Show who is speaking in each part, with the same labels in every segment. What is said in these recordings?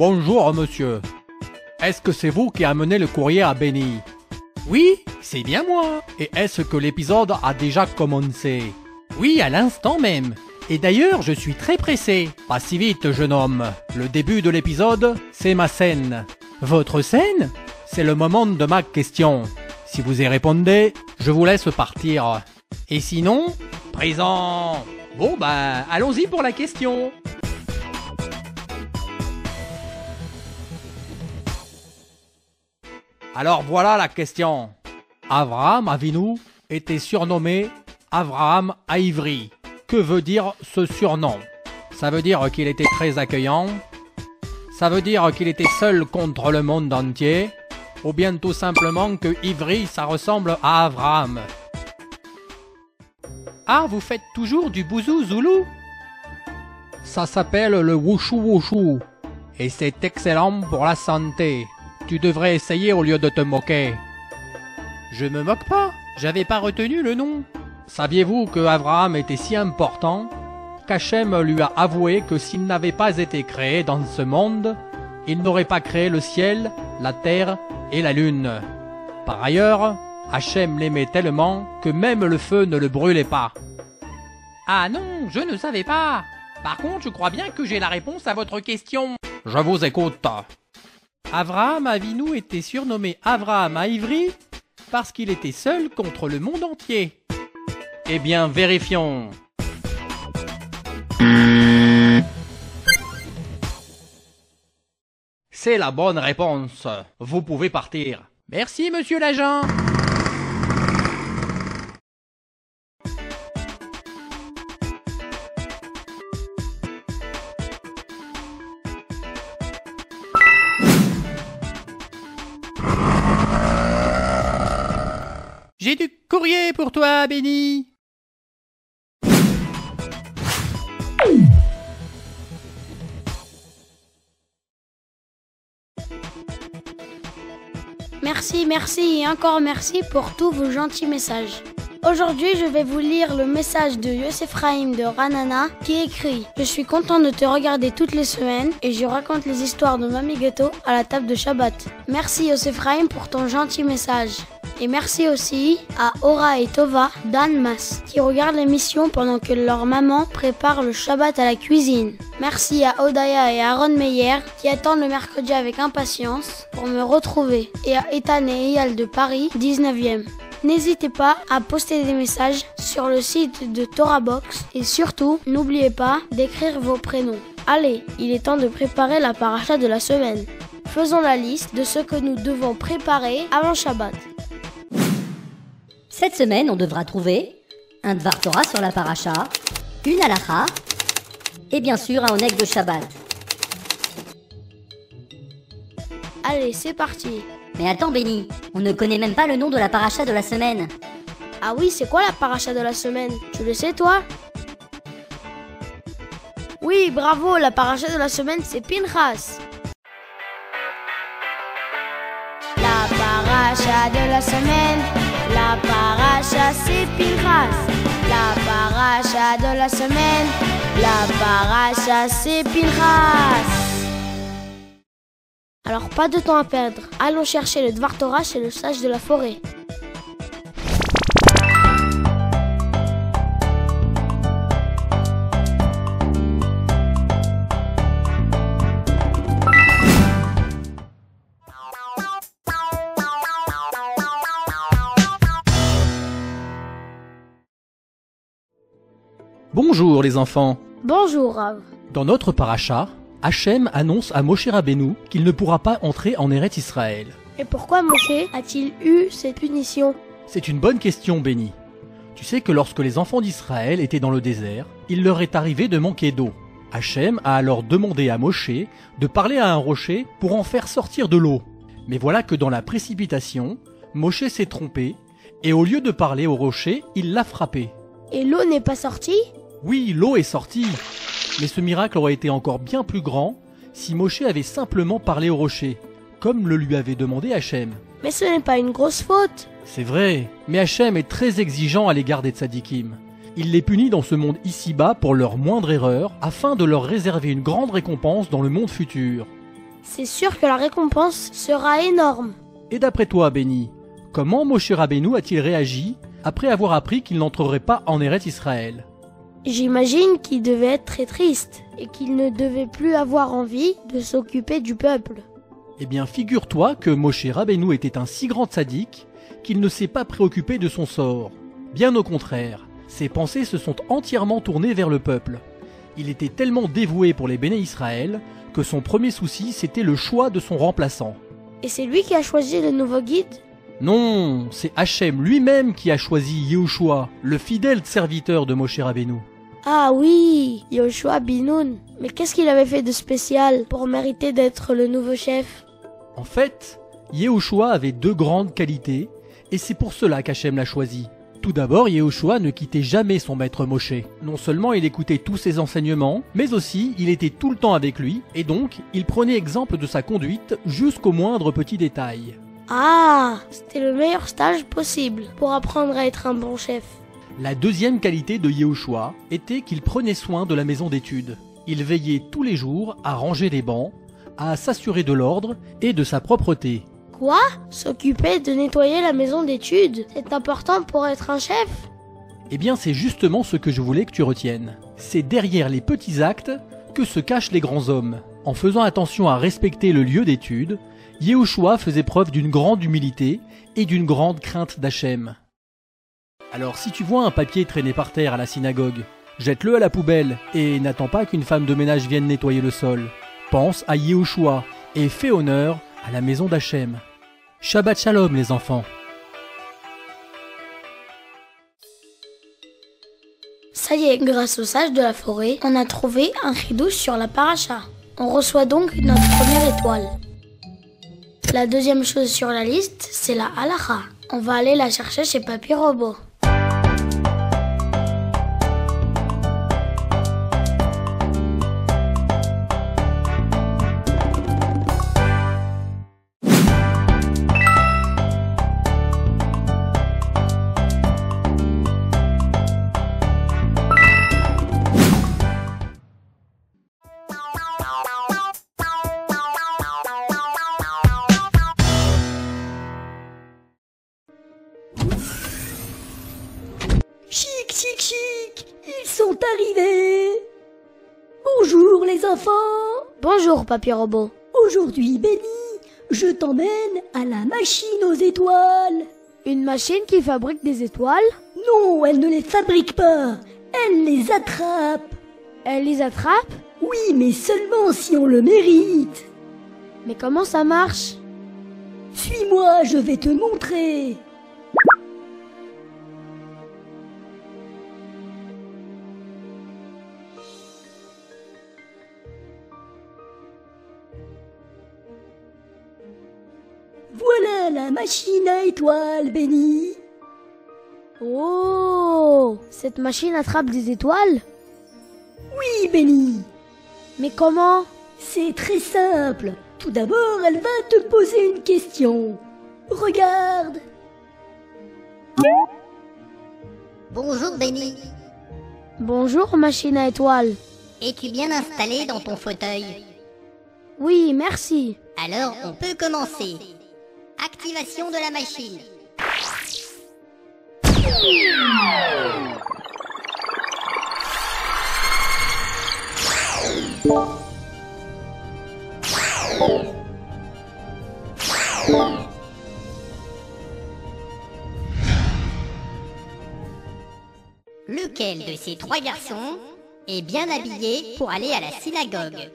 Speaker 1: Bonjour, monsieur. Est-ce que c'est vous qui amenez le courrier à Benny? Oui, c'est bien moi. Et est-ce que l'épisode a déjà commencé? Oui, à l'instant même. Et d'ailleurs, je suis très pressé. Pas si vite, jeune homme. Le début de l'épisode, c'est ma scène. Votre scène C'est le moment de ma question. Si vous y répondez, je vous laisse partir. Et sinon, présent. Bon bah, allons-y pour la question. Alors voilà la question. Abraham Avinu était surnommé Abraham Ivry. Que veut dire ce surnom? Ça veut dire qu'il était très accueillant Ça veut dire qu'il était seul contre le monde entier Ou bien tout simplement que Ivry ça ressemble à Abraham Ah, vous faites toujours du bouzou zoulou? Ça s'appelle le wushu wushu. Et c'est excellent pour la santé. Tu devrais essayer au lieu de te moquer. Je me moque pas, j'avais pas retenu le nom. Saviez-vous que Abraham était si important qu'Hachem lui a avoué que s'il n'avait pas été créé dans ce monde, il n'aurait pas créé le ciel, la terre et la lune. Par ailleurs, Hachem l'aimait tellement que même le feu ne le brûlait pas. Ah non, je ne savais pas. Par contre, je crois bien que j'ai la réponse à votre question. Je vous écoute. Abraham Avinu était surnommé Abraham à Ivry parce qu'il était seul contre le monde entier. Eh bien, vérifions. C'est la bonne réponse. Vous pouvez partir. Merci, monsieur l'agent. Pour toi, Benny.
Speaker 2: Merci, merci et encore merci pour tous vos gentils messages. Aujourd'hui, je vais vous lire le message de Yosef Rahim de Ranana qui écrit Je suis content de te regarder toutes les semaines et je raconte les histoires de Mamie Ghetto à la table de Shabbat. Merci Yosef Rahim pour ton gentil message. Et merci aussi à Ora et Tova d'Anmas qui regardent l'émission pendant que leur maman prépare le Shabbat à la cuisine. Merci à Odaya et Aaron Meyer qui attendent le mercredi avec impatience pour me retrouver. Et à Ethan et Eyal de Paris, 19e. N'hésitez pas à poster des messages sur le site de ToraBox et surtout, n'oubliez pas d'écrire vos prénoms. Allez, il est temps de préparer la paracha de la semaine. Faisons la liste de ce que nous devons préparer avant Shabbat.
Speaker 3: Cette semaine, on devra trouver un Dvar Torah sur la paracha, une halacha et bien sûr un oneg de Shabbat.
Speaker 2: Allez, c'est parti.
Speaker 3: Mais attends, Benny, on ne connaît même pas le nom de la paracha de la semaine.
Speaker 2: Ah oui, c'est quoi la paracha de la semaine? Tu le sais toi? Oui, bravo, la paracha de la semaine c'est Pinchas. La paracha de la semaine, la paracha c'est Pinchas. La paracha de la semaine, la paracha c'est Pinchas. Alors pas de temps à perdre, allons chercher le Dvar Torah chez le sage de la forêt.
Speaker 1: Bonjour les enfants.
Speaker 2: Bonjour Rav.
Speaker 1: Dans notre paracha, Hachem annonce à Moshe Rabbeinu qu'il ne pourra pas entrer en Eretz Israël.
Speaker 2: Et pourquoi Moshe a-t-il eu cette punition
Speaker 1: C'est une bonne question, Béni. Tu sais que lorsque les enfants d'Israël étaient dans le désert, il leur est arrivé de manquer d'eau. Hachem a alors demandé à Moshe de parler à un rocher pour en faire sortir de l'eau. Mais voilà que dans la précipitation, Moshe s'est trompé, et au lieu de parler au rocher, il l'a frappé.
Speaker 2: Et l'eau n'est pas sortie
Speaker 1: Oui, l'eau est sortie. Mais ce miracle aurait été encore bien plus grand si Moshe avait simplement parlé au rocher, comme le lui avait demandé Hachem.
Speaker 2: Mais ce n'est pas une grosse faute.
Speaker 1: C'est vrai, mais Hachem est très exigeant à l'égard des tzadikim. Il les punit dans ce monde ici-bas pour leur moindre erreur, afin de leur réserver une grande récompense dans le monde futur.
Speaker 2: c'est sûr que la récompense sera énorme.
Speaker 1: Et d'après toi, Béni, comment Moshe Rabbeinu a-t-il réagi après avoir appris qu'il n'entrerait pas en Eretz Israël?
Speaker 2: J'imagine qu'il devait être très triste et qu'il ne devait plus avoir envie de s'occuper du peuple.
Speaker 1: Eh bien, figure-toi que Moshe Rabbeinu était un si grand sadique qu'il ne s'est pas préoccupé de son sort. Bien au contraire, ses pensées se sont entièrement tournées vers le peuple. Il était tellement dévoué pour les béné Israël que son premier souci c'était le choix de son remplaçant.
Speaker 2: Et c'est lui qui a choisi le nouveau guide?
Speaker 1: Non, c'est Hachem lui-même qui a choisi Yehoshua, le fidèle serviteur de Moshe Rabbeinu.
Speaker 2: Ah oui, Yoshua Binoun. Mais qu'est-ce qu'il avait fait de spécial pour mériter d'être le nouveau chef?
Speaker 1: En fait, Yehoshua avait deux grandes qualités, et c'est pour cela qu'Hachem l'a choisi. Tout d'abord, Yehoshua ne quittait jamais son maître Moshe. Non seulement il écoutait tous ses enseignements, mais aussi il était tout le temps avec lui, et donc il prenait exemple de sa conduite jusqu'au moindre petit détail.
Speaker 2: Ah, c'était le meilleur stage possible pour apprendre à être un bon chef.
Speaker 1: La deuxième qualité de Yehoshua était qu'il prenait soin de la maison d'études. Il veillait tous les jours à ranger les bancs, à s'assurer de l'ordre et de sa propreté.
Speaker 2: Quoi? S'occuper de nettoyer la maison d'études? C'est important pour être un chef?
Speaker 1: Eh bien, c'est justement ce que je voulais que tu retiennes. C'est derrière les petits actes que se cachent les grands hommes. En faisant attention à respecter le lieu d'étude, Yehoshua faisait preuve d'une grande humilité et d'une grande crainte d'Hachem. Alors si tu vois un papier traîné par terre à la synagogue, jette-le à la poubelle et n'attends pas qu'une femme de ménage vienne nettoyer le sol. Pense à Yehoshua et fais honneur à la maison d'Hachem. Shabbat Shalom les enfants.
Speaker 2: Ça y est, grâce au sage de la forêt, on a trouvé un chidouche sur la paracha. On reçoit donc notre première étoile. La deuxième chose sur la liste, c'est la halacha. On va aller la chercher chez Papy Robot.
Speaker 4: Bonjour
Speaker 2: Papy Robot.
Speaker 4: Aujourd'hui, Béni, je t'emmène à la machine aux étoiles.
Speaker 2: Une machine qui fabrique des étoiles?
Speaker 4: Non, elle ne les fabrique pas. Elle les attrape.
Speaker 2: Elle les attrape?
Speaker 4: Oui, mais seulement si on le mérite.
Speaker 2: Mais comment ça marche?
Speaker 4: Suis-moi, je vais te montrer machine à étoiles, Béni.
Speaker 2: Oh Cette machine attrape des étoiles?
Speaker 4: Oui, Béni.
Speaker 2: Mais comment?
Speaker 4: C'est très simple. Tout d'abord, elle va te poser une question. Regarde.
Speaker 5: Bonjour Benny.
Speaker 2: Bonjour machine à étoiles.
Speaker 5: Es-tu bien installé dans ton fauteuil?
Speaker 2: Oui, merci.
Speaker 5: Alors on peut commencer. Activation de la machine. Lequel de ces trois garçons est bien habillé pour aller à la synagogue?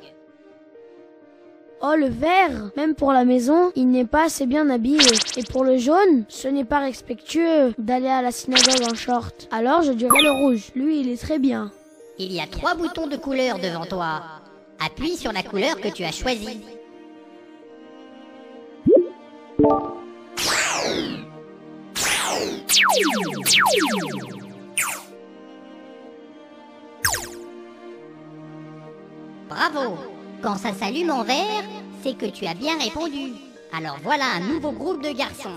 Speaker 2: Oh, le vert Même pour la maison, il n'est pas assez bien habillé. Et pour le jaune, ce n'est pas respectueux d'aller à la synagogue en short. Alors je dirais le rouge. Lui, il est très bien.
Speaker 5: Il y a trois boutons de couleur devant toi. Appuie sur la couleur que tu as choisie. ça s'allume en vert, c'est que tu as bien répondu. Alors voilà un nouveau groupe de garçons.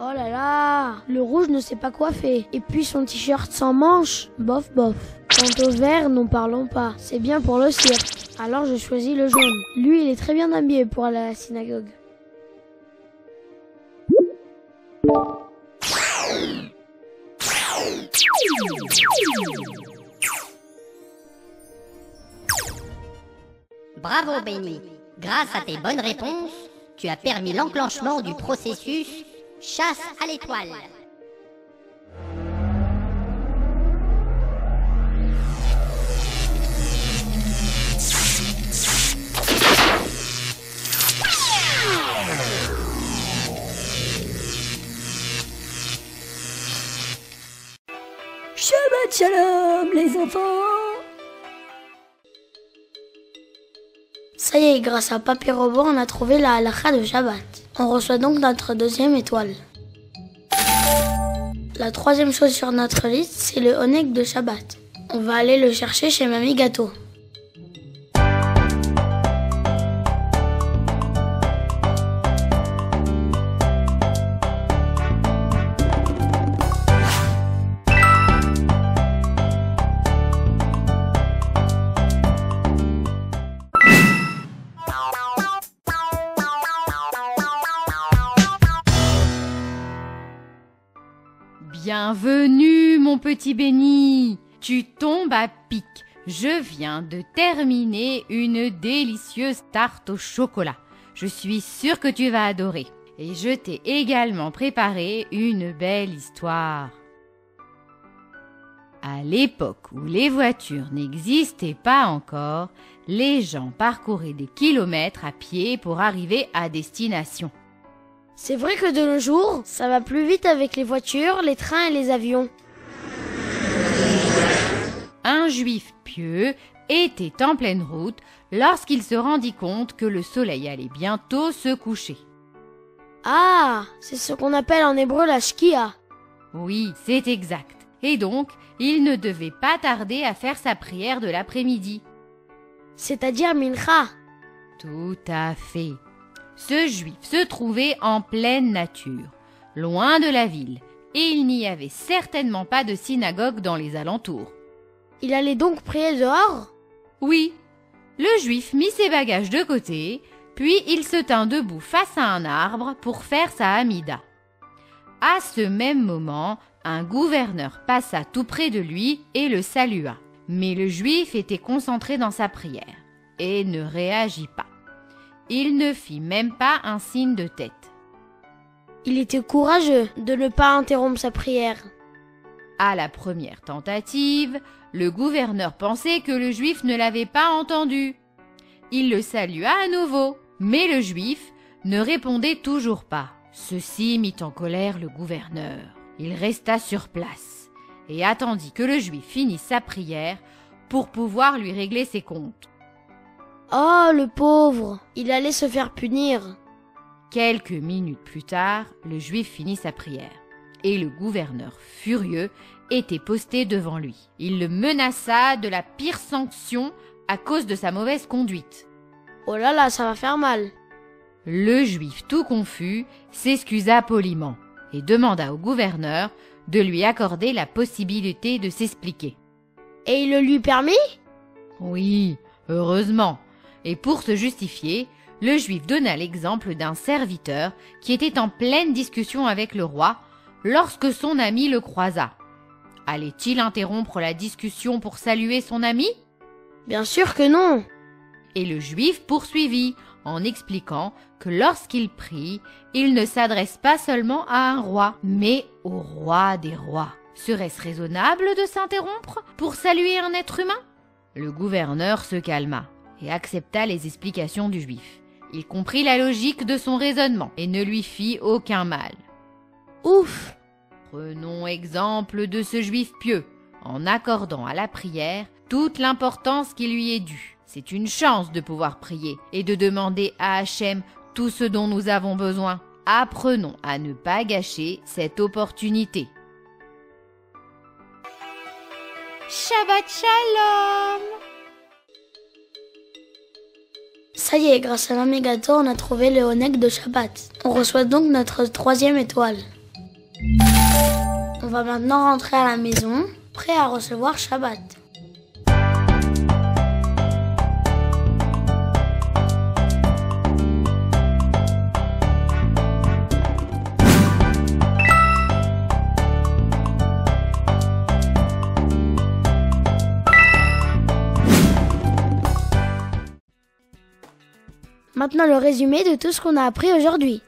Speaker 2: Oh là là, le rouge ne sait pas coiffer. Et puis son t-shirt sans manches, bof bof. Quant au vert, n'en parlons pas. C'est bien pour le cirque. Alors je choisis le jaune. Lui, il est très bien habillé pour aller à la synagogue.
Speaker 5: Bravo Benny. Grâce à tes bonnes réponses, tu as permis l'enclenchement du processus chasse à l'étoile.
Speaker 4: Shalom, les enfants
Speaker 2: Ça y est, grâce à Papy Robot, on a trouvé la halakha de Shabbat. On reçoit donc notre deuxième étoile. La troisième chose sur notre liste, c'est le Oneg de Shabbat. On va aller le chercher chez Mamie Gâteau.
Speaker 6: Petit Béni. Tu tombes à pic. Je viens de terminer une délicieuse tarte au chocolat. Je suis sûre que tu vas adorer. Et je t'ai également préparé une belle histoire. À l'époque où les voitures n'existaient pas encore, les gens parcouraient des kilomètres à pied pour arriver à destination.
Speaker 2: C'est vrai que de nos jours, ça va plus vite avec les voitures, les trains et les avions.
Speaker 6: Un juif pieux était en pleine route lorsqu'il se rendit compte que le soleil allait bientôt se coucher.
Speaker 2: Ah, c'est ce qu'on appelle en hébreu la shkia.
Speaker 6: Oui, c'est exact. Et donc, il ne devait pas tarder à faire sa prière de l'après-midi.
Speaker 2: C'est-à-dire mincha.
Speaker 6: Tout à fait. Ce juif se trouvait en pleine nature, loin de la ville, et il n'y avait certainement pas de synagogue dans les alentours.
Speaker 2: Il allait donc prier dehors?
Speaker 6: Oui. Le juif mit ses bagages de côté, puis il se tint debout face à un arbre pour faire sa hamida. À ce même moment, un gouverneur passa tout près de lui et le salua. Mais le juif était concentré dans sa prière et ne réagit pas. Il ne fit même pas un signe de tête.
Speaker 2: Il était courageux de ne pas interrompre sa prière.
Speaker 6: À la première tentative, le gouverneur pensait que le juif ne l'avait pas entendu. Il le salua à nouveau, mais le juif ne répondait toujours pas. Ceci mit en colère le gouverneur. Il resta sur place et attendit que le juif finisse sa prière pour pouvoir lui régler ses comptes.
Speaker 2: Oh, le pauvre Il allait se faire punir.
Speaker 6: Quelques minutes plus tard, le juif finit sa prière. Et le gouverneur, furieux, était posté devant lui. Il le menaça de la pire sanction à cause de sa mauvaise conduite.
Speaker 2: Oh là là, ça va faire mal.
Speaker 6: Le juif, tout confus, s'excusa poliment et demanda au gouverneur de lui accorder la possibilité de s'expliquer.
Speaker 2: Et il le lui permit?
Speaker 6: Oui, heureusement. Et pour se justifier, le juif donna l'exemple d'un serviteur qui était en pleine discussion avec le roi lorsque son ami le croisa. Allait-il interrompre la discussion pour saluer son ami?
Speaker 2: Bien sûr que non.
Speaker 6: Et le juif poursuivit en expliquant que lorsqu'il prie, il ne s'adresse pas seulement à un roi, mais au roi des rois. Serait-ce raisonnable de s'interrompre pour saluer un être humain? Le gouverneur se calma et accepta les explications du juif. Il comprit la logique de son raisonnement et ne lui fit aucun mal.
Speaker 2: Ouf
Speaker 6: Prenons exemple de ce juif pieux, en accordant à la prière toute l'importance qui lui est due. C'est une chance de pouvoir prier et de demander à Hachem tout ce dont nous avons besoin. Apprenons à ne pas gâcher cette opportunité.
Speaker 2: Shabbat Shalom Ça y est, grâce à Gâteau, on a trouvé le Oneg de Shabbat. On reçoit donc notre troisième étoile. On va maintenant rentrer à la maison, prêt à recevoir Shabbat. Maintenant le résumé de tout ce qu'on a appris aujourd'hui.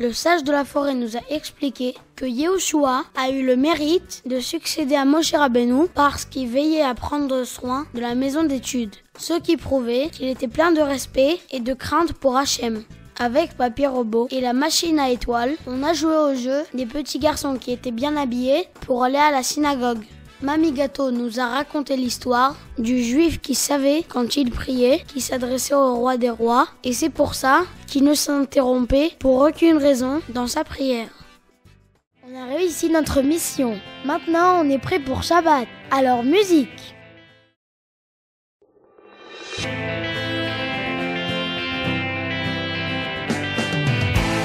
Speaker 2: Le sage de la forêt nous a expliqué que Yehoshua a eu le mérite de succéder à Moshe Rabbeinu parce qu'il veillait à prendre soin de la maison d'études, ce qui prouvait qu'il était plein de respect et de crainte pour Hachem. Avec Papier Robot et la machine à étoiles, on a joué au jeu des petits garçons qui étaient bien habillés pour aller à la synagogue. Mamie Gâteau nous a raconté l'histoire du juif qui savait quand il priait, qui s'adressait au roi des rois, et c'est pour ça qu'il ne s'interrompait pour aucune raison dans sa prière. On a réussi notre mission. Maintenant, on est prêt pour Shabbat. Alors, musique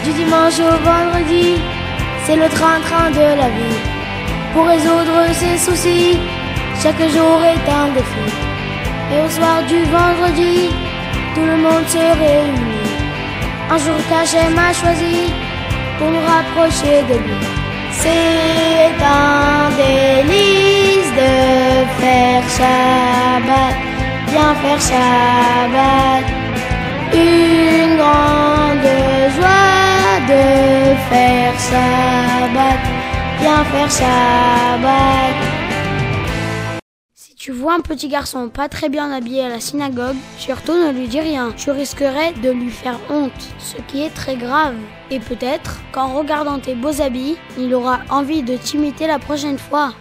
Speaker 2: Du dimanche au vendredi, c'est le train-train de la vie. Pour résoudre ses soucis, chaque jour est un défi. Et au soir du vendredi, tout le monde se réunit. Un jour qu'Hachem m'a choisi pour nous rapprocher de lui. C'est un délice de faire Shabbat, bien faire Shabbat. Une grande joie de faire Shabbat, Si tu vois un petit garçon pas très bien habillé à la synagogue, surtout ne lui dis rien. Tu risquerais de lui faire honte, ce qui est très grave. Et peut-être qu'en regardant tes beaux habits, il aura envie de t'imiter la prochaine fois.